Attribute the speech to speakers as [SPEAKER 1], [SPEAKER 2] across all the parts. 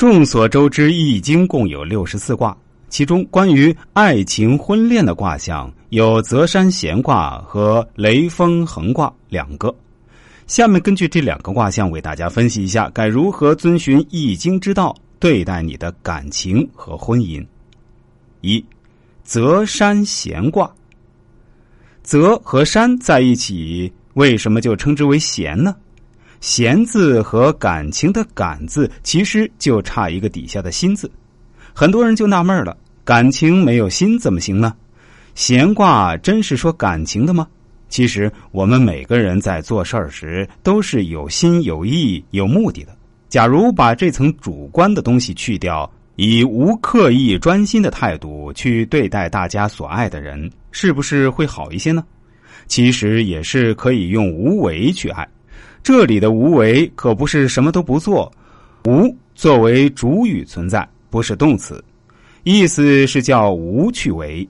[SPEAKER 1] 众所周知，《易经》共有六十四卦，其中关于爱情、婚恋的卦象有泽山咸卦和雷风恒卦两个。下面根据这两个卦象，为大家分析一下该如何遵循《易经》之道对待你的感情和婚姻。一，泽山咸卦。泽和山在一起，为什么就称之为咸呢？闲字和感情的感字，其实就差一个底下的心字。很多人就纳闷了：感情没有心怎么行呢？闲卦真是说感情的吗？其实我们每个人在做事儿时都是有心有意有目的的。假如把这层主观的东西去掉，以无刻意专心的态度去对待大家所爱的人，是不是会好一些呢？其实也是可以用无为去爱。这里的无为可不是什么都不做，无作为主语存在，不是动词，意思是叫无去为。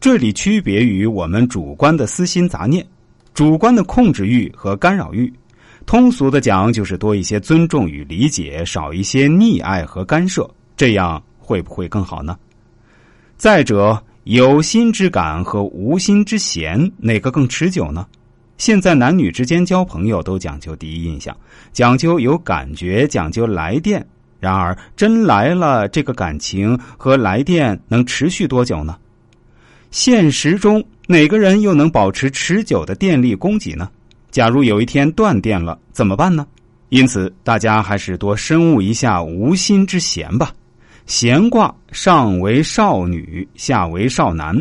[SPEAKER 1] 这里区别于我们主观的私心杂念、主观的控制欲和干扰欲。通俗的讲，就是多一些尊重与理解，少一些溺爱和干涉，这样会不会更好呢？再者，有心之感和无心之嫌，哪个更持久呢？现在男女之间交朋友都讲究第一印象，讲究有感觉，讲究来电。然而真来了，这个感情和来电能持续多久呢？现实中哪个人又能保持持久的电力供给呢？假如有一天断电了，怎么办呢？因此，大家还是多深悟一下无心之嫌吧。闲卦上为少女，下为少男，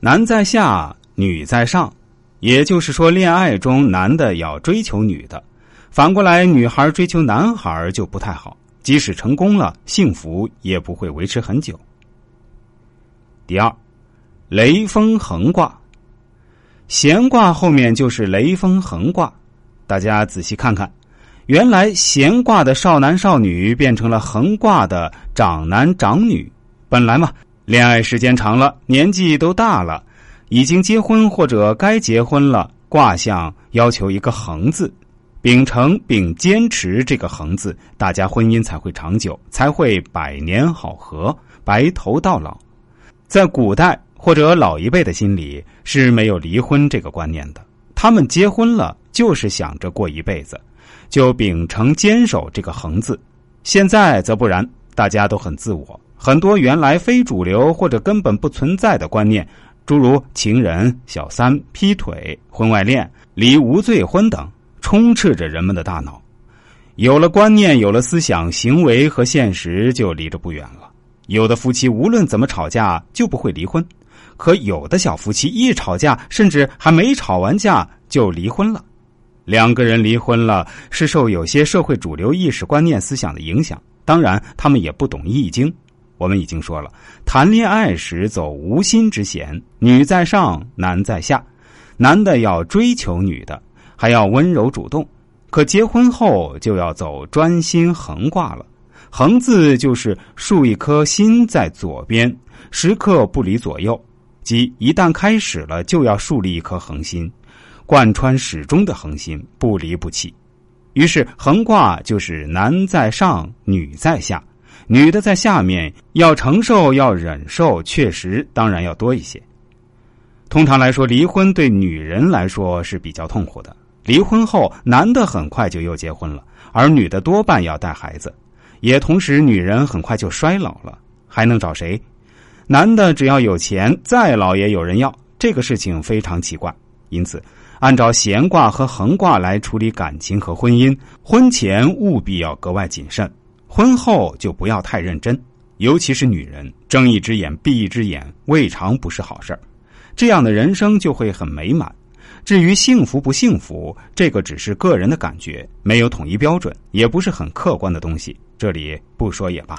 [SPEAKER 1] 男在下，女在上。也就是说，恋爱中男的要追求女的，反过来女孩追求男孩就不太好。即使成功了，幸福也不会维持很久。第二，雷风横卦，闲卦后面就是雷风横卦。大家仔细看看，原来闲卦的少男少女变成了横卦的长男长女。本来嘛，恋爱时间长了，年纪都大了。已经结婚或者该结婚了，卦象要求一个恒字，秉承并坚持这个恒字，大家婚姻才会长久，才会百年好合，白头到老。在古代或者老一辈的心里是没有离婚这个观念的，他们结婚了就是想着过一辈子，就秉承坚守这个恒字。现在则不然，大家都很自我，很多原来非主流或者根本不存在的观念。诸如情人、小三、劈腿、婚外恋、离无罪婚等，充斥着人们的大脑。有了观念，有了思想，行为和现实就离着不远了。有的夫妻无论怎么吵架就不会离婚，可有的小夫妻一吵架，甚至还没吵完架就离婚了。两个人离婚了，是受有些社会主流意识观念思想的影响，当然他们也不懂易经。我们已经说了，谈恋爱时走无心之嫌，女在上，男在下，男的要追求女的，还要温柔主动。可结婚后就要走专心横卦了，横字就是竖一颗心在左边，时刻不离左右，即一旦开始了，就要树立一颗恒心，贯穿始终的恒心，不离不弃。于是横卦就是男在上，女在下。女的在下面要承受要忍受，确实当然要多一些。通常来说，离婚对女人来说是比较痛苦的。离婚后，男的很快就又结婚了，而女的多半要带孩子，也同时女人很快就衰老了，还能找谁？男的只要有钱，再老也有人要，这个事情非常奇怪。因此，按照闲卦和横卦来处理感情和婚姻，婚前务必要格外谨慎。婚后就不要太认真，尤其是女人，睁一只眼闭一只眼，未尝不是好事这样的人生就会很美满。至于幸福不幸福，这个只是个人的感觉，没有统一标准，也不是很客观的东西。这里不说也罢。